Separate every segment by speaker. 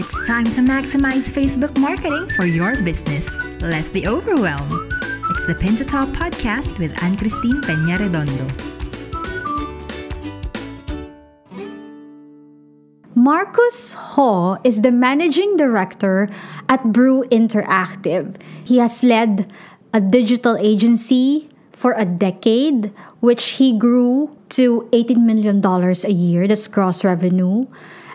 Speaker 1: It's time to maximize Facebook marketing for your business. Less the overwhelm. It's the Pin to podcast with Anne Christine Peña Redondo.
Speaker 2: Marcus Ho is the managing director at Brew Interactive. He has led a digital agency for a decade, which he grew to $18 million a year. That's gross revenue.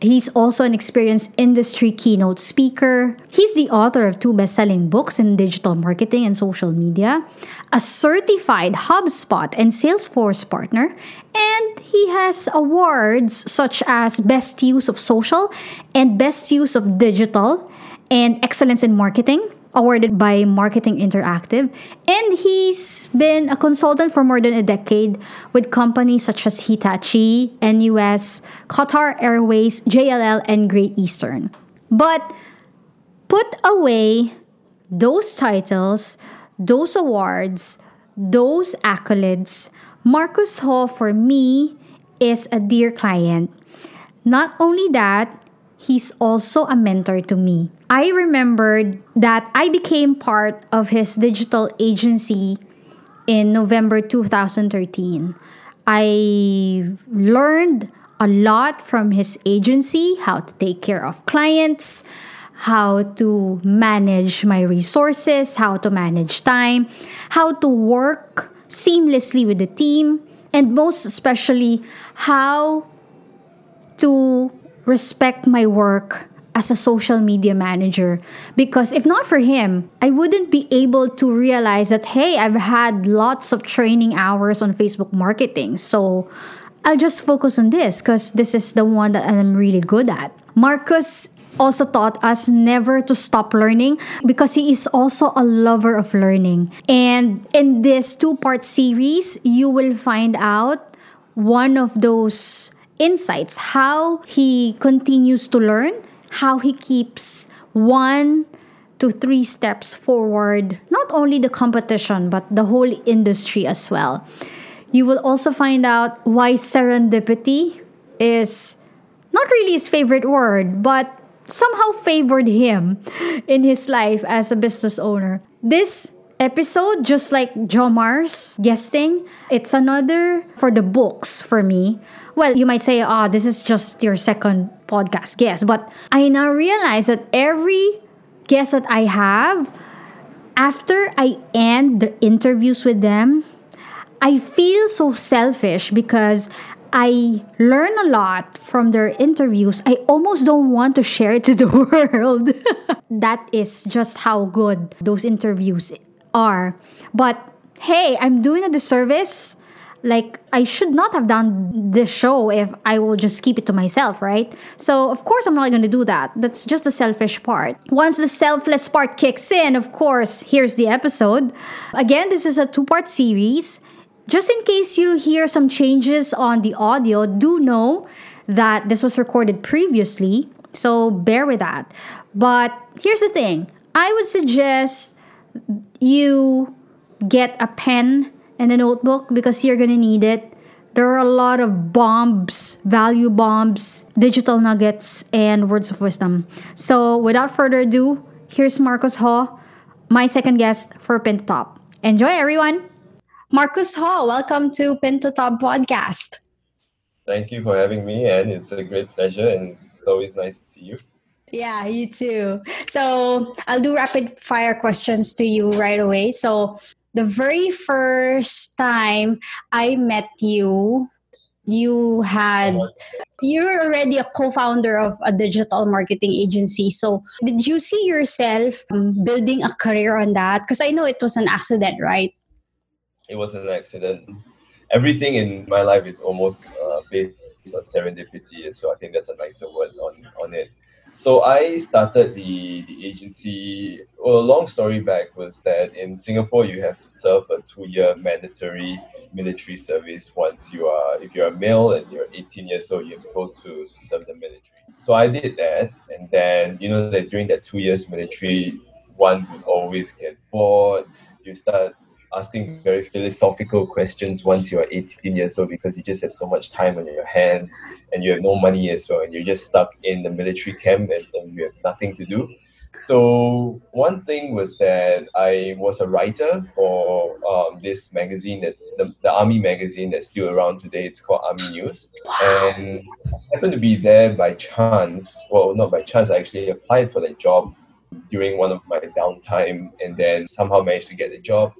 Speaker 2: He's also an experienced industry keynote speaker. He's the author of two best selling books in digital marketing and social media, a certified HubSpot and Salesforce partner, and he has awards such as Best Use of Social and Best Use of Digital and Excellence in Marketing awarded by Marketing Interactive, and he's been a consultant for more than a decade with companies such as Hitachi, NUS, Qatar Airways, JLL, and Great Eastern. But put away those titles, those awards, those accolades, Marcus Ho for me is a dear client. Not only that, he's also a mentor to me. I remembered that I became part of his digital agency in November 2013. I learned a lot from his agency how to take care of clients, how to manage my resources, how to manage time, how to work seamlessly with the team, and most especially, how to respect my work as a social media manager because if not for him, I wouldn't be able to realize that hey, I've had lots of training hours on Facebook marketing. So I'll just focus on this because this is the one that I'm really good at. Marcus also taught us never to stop learning because he is also a lover of learning. And in this two part series, you will find out one of those insights how he continues to learn how he keeps one to three steps forward, not only the competition, but the whole industry as well. You will also find out why serendipity is not really his favorite word, but somehow favored him in his life as a business owner. This episode, just like Jomar's guesting, it's another for the books for me well, you might say, ah, oh, this is just your second podcast guest. But I now realize that every guest that I have, after I end the interviews with them, I feel so selfish because I learn a lot from their interviews. I almost don't want to share it to the world. that is just how good those interviews are. But hey, I'm doing a disservice like I should not have done this show if I will just keep it to myself, right? So of course I'm not going to do that. That's just the selfish part. Once the selfless part kicks in, of course, here's the episode. Again, this is a two-part series. Just in case you hear some changes on the audio, do know that this was recorded previously, so bear with that. But here's the thing. I would suggest you get a pen and a notebook because you're gonna need it. There are a lot of bombs, value bombs, digital nuggets, and words of wisdom. So, without further ado, here's Marcus Ho, my second guest for Pin to Top. Enjoy, everyone! Marcus Ho, welcome to Pin to Top podcast.
Speaker 3: Thank you for having me, and it's a great pleasure, and it's always nice to see you.
Speaker 2: Yeah, you too. So I'll do rapid fire questions to you right away. So the very first time I met you, you had you're already a co-founder of a digital marketing agency. So did you see yourself um, building a career on that? Because i know it was an accident right?
Speaker 3: It was an accident. Everything in my life is almost uh, based on serendipity so i think that's a nicer word on, on it so I started the, the agency. Well, a long story back was that in Singapore you have to serve a two-year mandatory military service once you are if you're a male and you're 18 years old you have to go to serve the military. So I did that, and then you know that during that two years military, one would always get bored. You start asking very philosophical questions once you're 18 years old because you just have so much time on your hands and you have no money as well and you're just stuck in the military camp and, and you have nothing to do so one thing was that I was a writer for um, this magazine that's the, the army magazine that's still around today. It's called Army News, and I happened to be there by chance. Well, not by chance. I actually applied for that job during one of my downtime, and then somehow managed to get the job.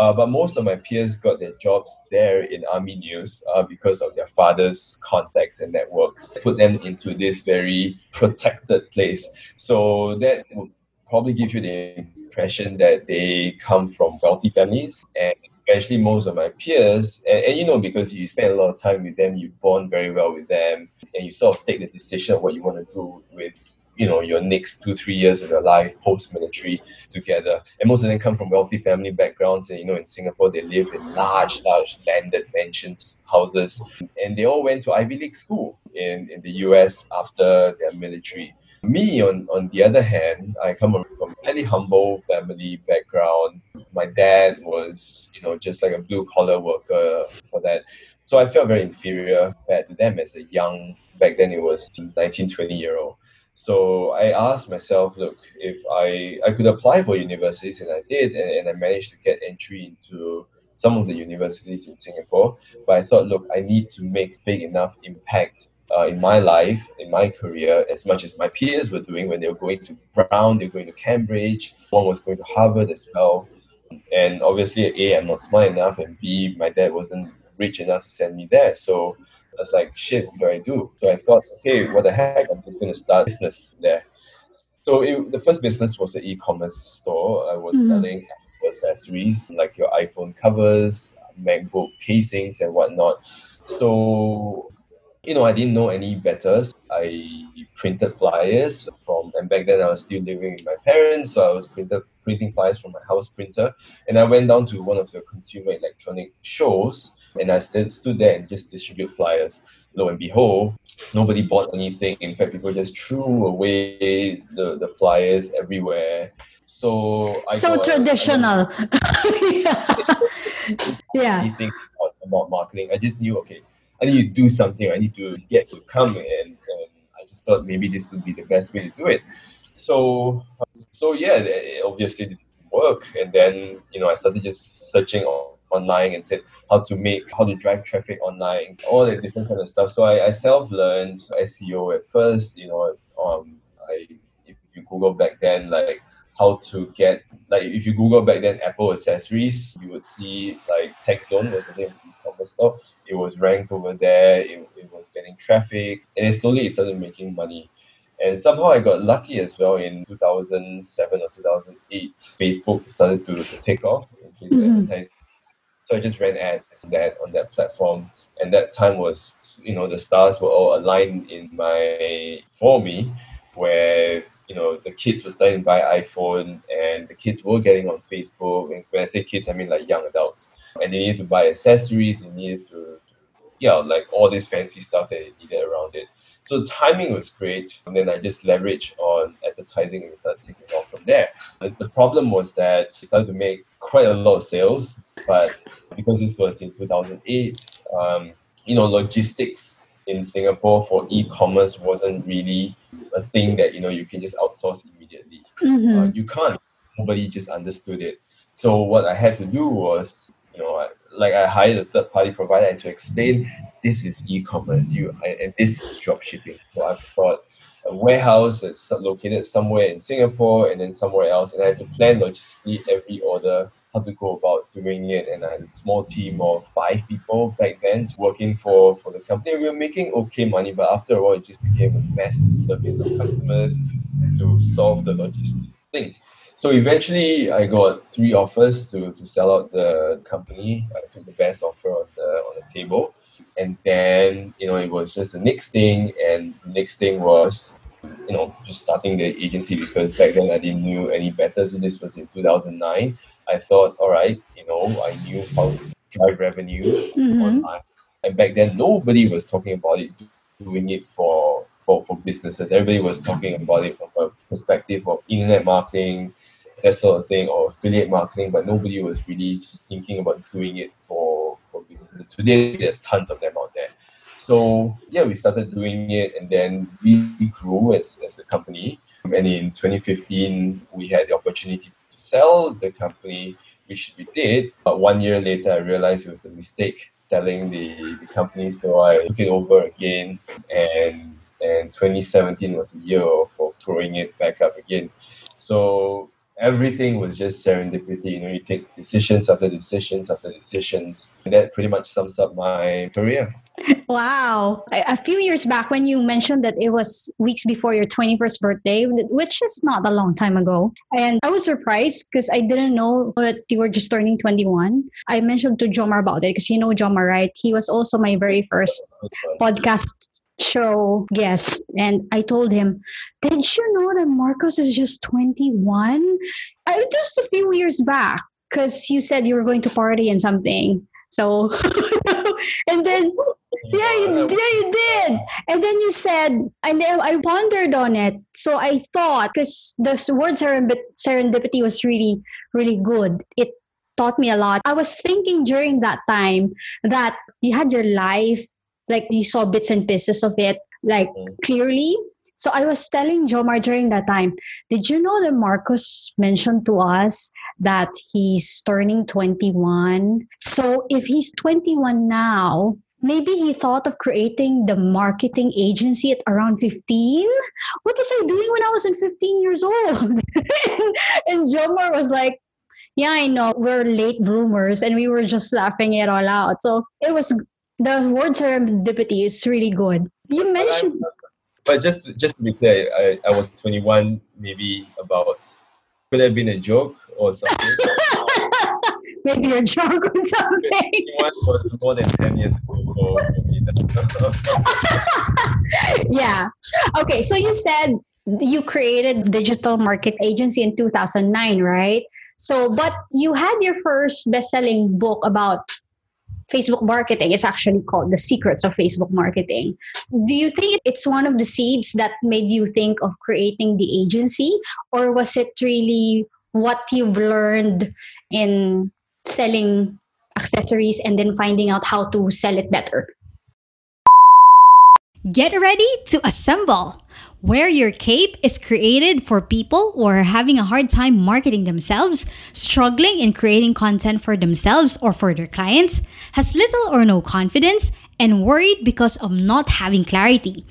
Speaker 3: Uh, but most of my peers got their jobs there in Army News uh, because of their father's contacts and networks. Put them into this very protected place. So that would probably give you the impression that they come from wealthy families and eventually most of my peers and, and you know because you spend a lot of time with them you bond very well with them and you sort of take the decision of what you want to do with you know your next two three years of your life post military together. And most of them come from wealthy family backgrounds. And you know in singapore they live in large large landed mansions houses. And they all went to ivy league school in, in the us after their military. Me on, on the other hand i come from a fairly humble family background. My dad was you know just like a blue collar worker for that. So i felt very inferior compared to them as a young back then it was 19 20 year old so I asked myself, look, if I, I could apply for universities, and I did, and, and I managed to get entry into some of the universities in Singapore. But I thought, look, I need to make big enough impact uh, in my life, in my career, as much as my peers were doing when they were going to Brown, they were going to Cambridge, one was going to Harvard as well. And obviously, A, I'm not smart enough, and B, my dad wasn't rich enough to send me there. So I was like, shit, what do I do? So I thought, okay, what the heck? I'm just going to start business there. So it, the first business was an e-commerce store. I was mm-hmm. selling accessories like your iPhone covers, MacBook casings, and whatnot. So, you know, I didn't know any better. I printed flyers from, and back then I was still living with my parents, so I was printed, printing flyers from my house printer. And I went down to one of the consumer electronic shows and I stood, stood there and just distribute flyers. Lo and behold, nobody bought anything. In fact, people just threw away the, the flyers everywhere. So I
Speaker 2: so traditional. yeah.
Speaker 3: yeah. Anything about marketing. I just knew okay, I need to do something. I need to get to come and, and I just thought maybe this would be the best way to do it. So so yeah, it obviously didn't work. And then you know I started just searching on online and said how to make how to drive traffic online all the different kind of stuff so i, I self-learned seo at first you know um i if you google back then like how to get like if you google back then apple accessories you would see like techzone was the name of the store it was ranked over there it, it was getting traffic and slowly it started making money and somehow I got lucky as well in 2007 or 2008. Facebook started to, to take off. Facebook mm-hmm. advertising so I just ran ads that on that platform. And that time was, you know, the stars were all aligned in my for me, where you know the kids were starting to buy iPhone, and the kids were getting on Facebook. And when I say kids, I mean like young adults, and they needed to buy accessories. They needed to, yeah, like all this fancy stuff that they needed around it. So timing was great, and then I just leveraged on advertising and started taking off from there. The, the problem was that I started to make quite a lot of sales, but because this was in 2008, um, you know, logistics in Singapore for e-commerce wasn't really a thing that you know you can just outsource immediately. Mm-hmm. Uh, you can't. Nobody just understood it. So what I had to do was, you know, I, like I hired a third party provider to explain this is e-commerce, you and this is drop shipping. So I thought a warehouse that's located somewhere in Singapore and then somewhere else, and I had to plan logistically every order how to go about doing it. And a small team of five people back then working for, for the company. We were making okay money, but after a while, it just became a to service our customers to solve the logistics thing. So eventually, I got three offers to, to sell out the company. I took the best offer on the on the table, and then you know it was just the next thing, and the next thing was you know just starting the agency because back then I didn't know any better. So this was in 2009. I thought, all right, you know, I knew how to drive revenue mm-hmm. online. And back then, nobody was talking about it, doing it for, for, for businesses. Everybody was talking about it from a perspective of internet marketing that sort of thing, or affiliate marketing, but nobody was really thinking about doing it for, for businesses. Today, there's tons of them out there. So yeah, we started doing it and then we grew as, as a company. And in 2015, we had the opportunity sell the company, which we did. But one year later, I realized it was a mistake selling the, the company. So I took it over again and and 2017 was a year of, of throwing it back up again. So everything was just serendipity. You know, you take decisions after decisions after decisions. And that pretty much sums up my career.
Speaker 2: Wow. A few years back, when you mentioned that it was weeks before your 21st birthday, which is not a long time ago, and I was surprised because I didn't know that you were just turning 21. I mentioned to Jomar about it because you know Jomar, right? He was also my very first podcast show guest and I told him, Did you know that Marcus is just 21? I just a few years back because you said you were going to party and something. So and then yeah you, yeah you did. And then you said and then i pondered on it. So i thought because the word serendipity was really really good. It taught me a lot. I was thinking during that time that you had your life like you saw bits and pieces of it like mm. clearly. So I was telling Jomar during that time, did you know that Marcus mentioned to us that he's turning 21? So if he's 21 now, maybe he thought of creating the marketing agency at around 15 what was i doing when i was in 15 years old? And jomar was like yeah i know. We're late bloomers and we were just laughing it all out. So it was the word serendipity is really good you mentioned
Speaker 3: but just just to be clear, I, I was 21, maybe about could have been a joke or something.
Speaker 2: maybe a joke or something.
Speaker 3: 21 was more than 10 years ago for me.
Speaker 2: yeah. Okay, so you said you created digital market agency in 2009, right? So, but you had your first best-selling book about Facebook marketing. It's actually called The Secrets of Facebook Marketing. Do you think it's one of the seeds that made you think of creating the agency, or was it really what you've learned in selling accessories and then finding out how to sell it better?
Speaker 1: Get ready to assemble. Wear Your Cape is created for people who are having a hard time marketing themselves, struggling in creating content for themselves or for their clients, has little or no confidence, and worried because of not having clarity.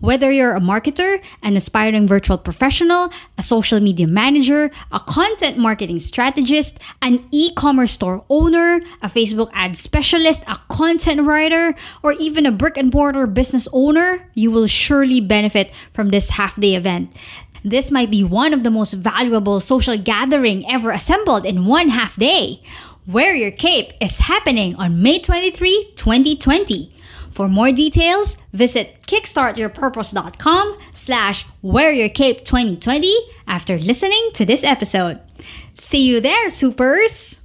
Speaker 1: Whether you're a marketer, an aspiring virtual professional, a social media manager, a content marketing strategist, an e commerce store owner, a Facebook ad specialist, a content writer, or even a brick and mortar business owner, you will surely benefit from this half day event. This might be one of the most valuable social gathering ever assembled in one half day. Wear Your Cape is happening on May 23, 2020. For more details, visit kickstartyourpurpose.com slash wearyourcape2020 after listening to this episode. See you there, supers!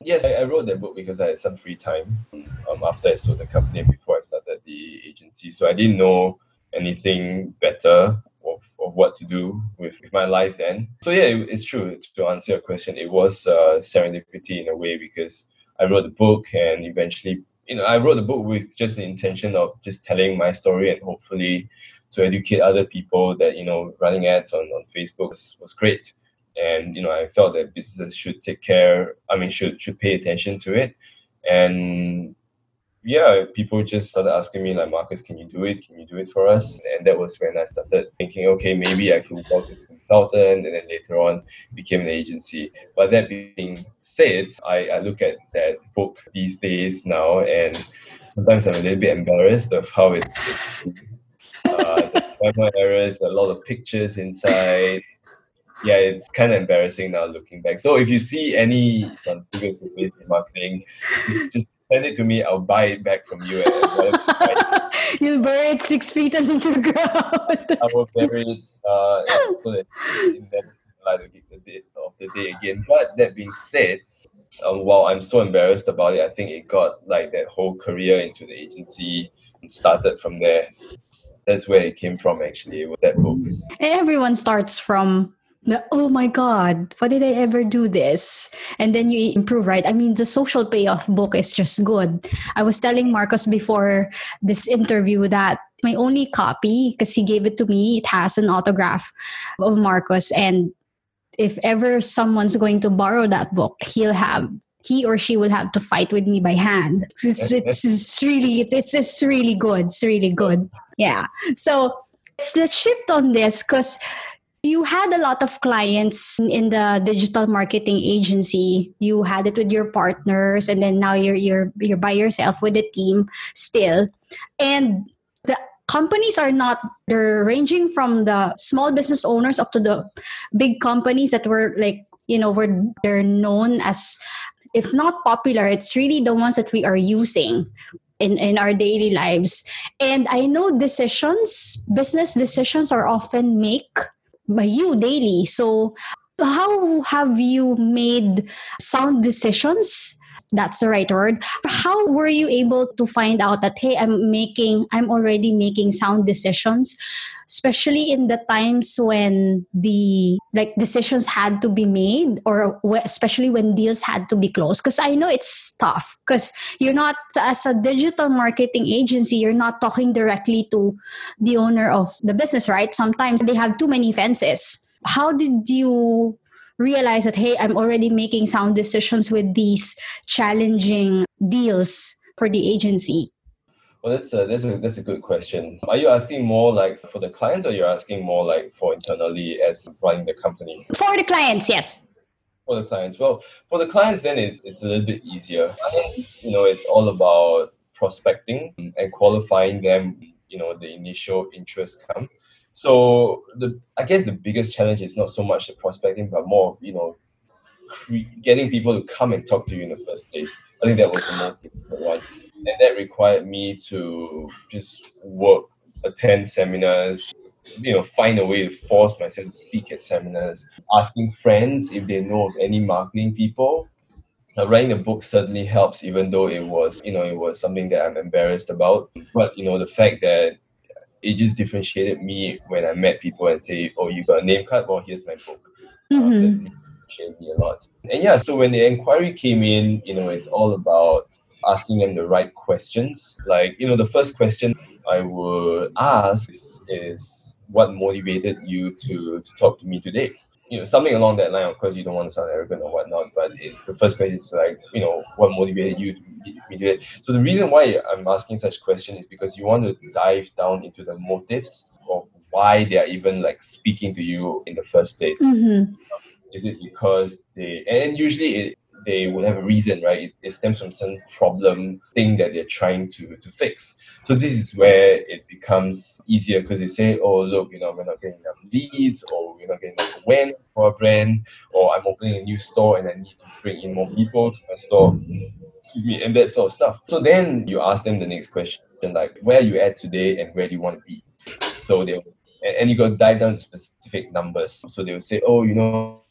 Speaker 3: Yes, I, I, wrote that book because I had some free time um, after I sold the company before I started the agency. So I didn't know anything better of, what to do with, with my life then. So yeah, it, it's true. To answer your question, it was uh, serendipity in a way because I wrote the book and eventually, you know, I wrote the book with just the intention of just telling my story and hopefully to educate other people that, you know, running ads on, on Facebook was, was great. And, you know, I felt that businesses should take care, I mean, should, should pay attention to it. And yeah, people just started asking me like, Marcus, can you do it? Can you do it for us? And that was when I started thinking, okay, maybe I could work as a consultant, and then later on became an agency. But that being said, I, I look at that book these days now, and sometimes I'm a little bit embarrassed of how it's. it's uh, errors, a lot of pictures inside. Yeah, it's kind of embarrassing now looking back. So if you see any configured marketing, just send it to me. I'll buy it back from you.
Speaker 2: You'll bury it six feet under the ground.
Speaker 3: I will bury it uh, so that it never like the day of the day again. But that being said, um, while I'm so embarrassed about it, I think it got like that whole career into the agency and started from there. That's where it came from actually, was that book.
Speaker 2: Everyone starts from the, oh my god why did i ever do this? And then you improve right? I mean the social payoff book is just good. I was telling marcus before this interview that my only copy because he gave it to me it has an autograph of marcus and if ever someone's going to borrow that book he'll have he or she will have to fight with me by hand. It's, it's, it's really it's, it's, it's really good. It's really good. Yeah. So let's shift on this because you had a lot of clients in the digital marketing agency. You had it with your partners, and then now you're you're you're by yourself with a team still. And the companies are not they're ranging from the small business owners up to the big companies that were like you know were they're known as if not popular it's really the ones that we are using in, in our daily lives and i know decisions business decisions are often make by you daily. So, how have you made sound decisions? That's the right word. How were you able to find out that, hey, I'm making, I'm already making sound decisions? especially in the times when the like decisions had to be made or especially when deals had to be closed because i know it's tough because you're not as a digital marketing agency you're not talking directly to the owner of the business right sometimes they have too many fences how did you realize that hey i'm already making sound decisions with these challenging deals for the agency
Speaker 3: well, that's a that's a that's a good question. Are you asking more like for the clients, or you're asking more like for internally as running the company?
Speaker 2: For the clients, yes.
Speaker 3: For the clients, well, for the clients, then it, it's a little bit easier. you know, it's all about prospecting and qualifying them. You know, the initial interest come. So the I guess the biggest challenge is not so much the prospecting, but more you know, cre- getting people to come and talk to you in the first place. I think that was the most difficult one and that required me to just work, attend seminars, you know, find a way to force myself to speak at seminars, asking friends if they know of any marketing people. Uh, writing a book certainly helps, even though it was, you know, it was something that I'm embarrassed about. But you know, the fact that it just differentiated me when I met people and say, "Oh, you got a name card? Well, here's my book." Mm-hmm. Uh, me a lot. And yeah, so when the inquiry came in, you know, it's all about asking them the right questions. Like, you know, the first question I would ask is, is what motivated you to, to talk to me today? You know, something along that line. Of course, you don't want to sound arrogant or whatnot, but it, the first question is like, you know, what motivated you to meet me today? So the reason why I'm asking such question is because you want to dive down into the motives of why they are even like speaking to you in the first place. Mm-hmm. Is it because they and usually it, they would have a reason, right? It, it, stems from some problem thing that they're trying to, to fix. So this is where it becomes easier because they say, oh, look, you know, we're not getting enough leads or we're not getting enough awareness for a brand or I'm opening a new store and I need to bring in more people to my store. Excuse me, and that sort of stuff. So then you ask them the next question, like, where are you at today and where do you want to be? So they'll and, you got to dive down to specific numbers. So they'll say, oh, you know,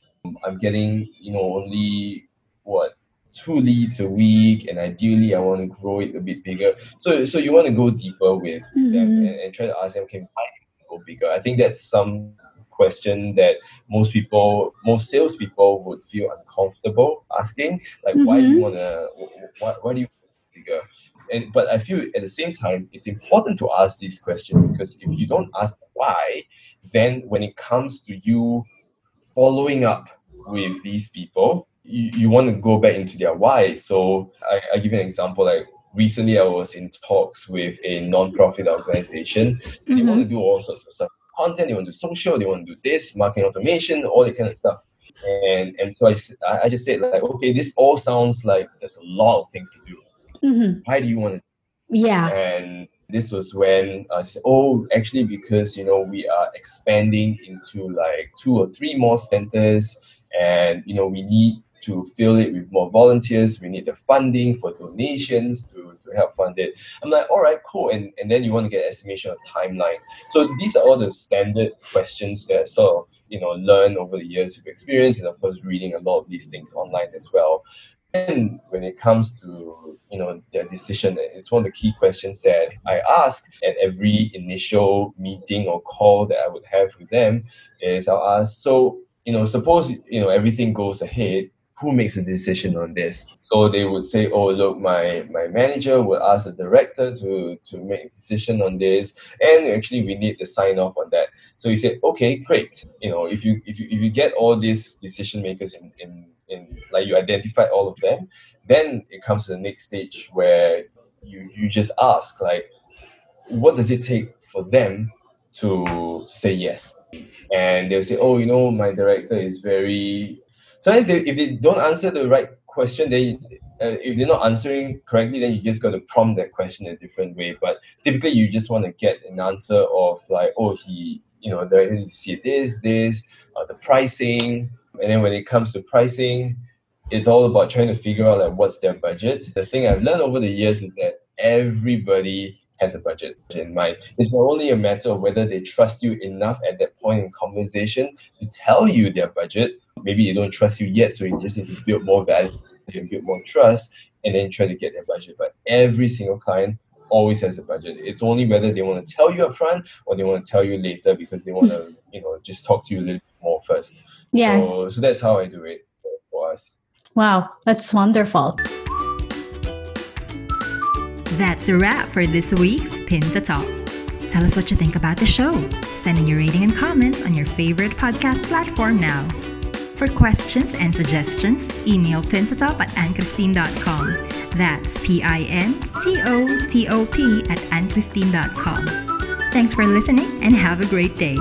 Speaker 3: I'm getting, you know, only what two leads a week and ideally I want to grow it a bit bigger. So so you want to go deeper with mm-hmm. them and, and, try to ask them, can I go bigger? I think that's some question that most people, most salespeople would feel uncomfortable asking. Like mm-hmm. why do you mm-hmm. wanna why, why do you bigger? And but I feel at the same time it's important to ask these questions because if you don't ask why, then when it comes to you following up with these people, you, you want to go back into their why. So I, I give you an example like recently I was in talks with a non-profit organization. Mm-hmm. They want to do all sorts of stuff. Content, they want to do social, they want to do this, marketing automation, all that kind of stuff. And and so I, I just said like, okay, this all sounds like there's a lot of things to do. Mm-hmm. Why do you want to?
Speaker 2: Yeah.
Speaker 3: And this was when I said, oh, actually, because you know we are expanding into like two or three more centers, and you know we need to fill it with more volunteers. We need the funding for donations to, to help fund it. I'm like, all right, cool. And, and then you want to get an estimation of timeline. So these are all the standard questions that sort of, you know, learn over the years of experience and of course reading a lot of these things online as well. And when it comes to you know their decision. It's one of the key questions that I ask at every initial meeting or call that I would have with them. Is I'll ask, so you know, suppose you know everything goes ahead who makes a decision on this? So they would say, oh, look, my, my manager will ask the director to, to make a decision on this. And actually we need the sign off on that. So he said, okay, great. You know, if you if you if you get all these decision makers in, in, in like you identify all of them, then it comes to the next stage where you, you just ask like, what does it take for them to say yes? And they'll say, oh, you know, my director is very sometimes they, if they don't answer the right question, they uh, if they're not answering correctly, then you just got to prompt that question in a different way. But typically, you just want to get an answer of like, oh, he, you know, is see this, this, uh, the pricing, and then when it comes to pricing, it's all about trying to figure out like what's their budget. The thing I've learned over the years is that everybody has a budget in mind. It's not only a matter of whether they trust you enough at that point in conversation to tell you their budget maybe they don't trust you yet, so you just need to build more value and build more trust and then try to get their budget. But every single client always has a budget. It's only whether they want to tell you up front or they want to tell you later because they want to, you know, just talk to you a little more first.
Speaker 2: Yeah.
Speaker 3: So, so that's how I do it for us.
Speaker 2: Wow, that's wonderful.
Speaker 4: That's a wrap for this week's Pin to Top. Tell us what you think about the show. Send in your rating and comments on your favorite podcast platform now. For questions and suggestions, email pintotop at anchristine.com. That's P-I-N-T-O-T-O-P at anchristine.com. Thanks for listening and have a great day.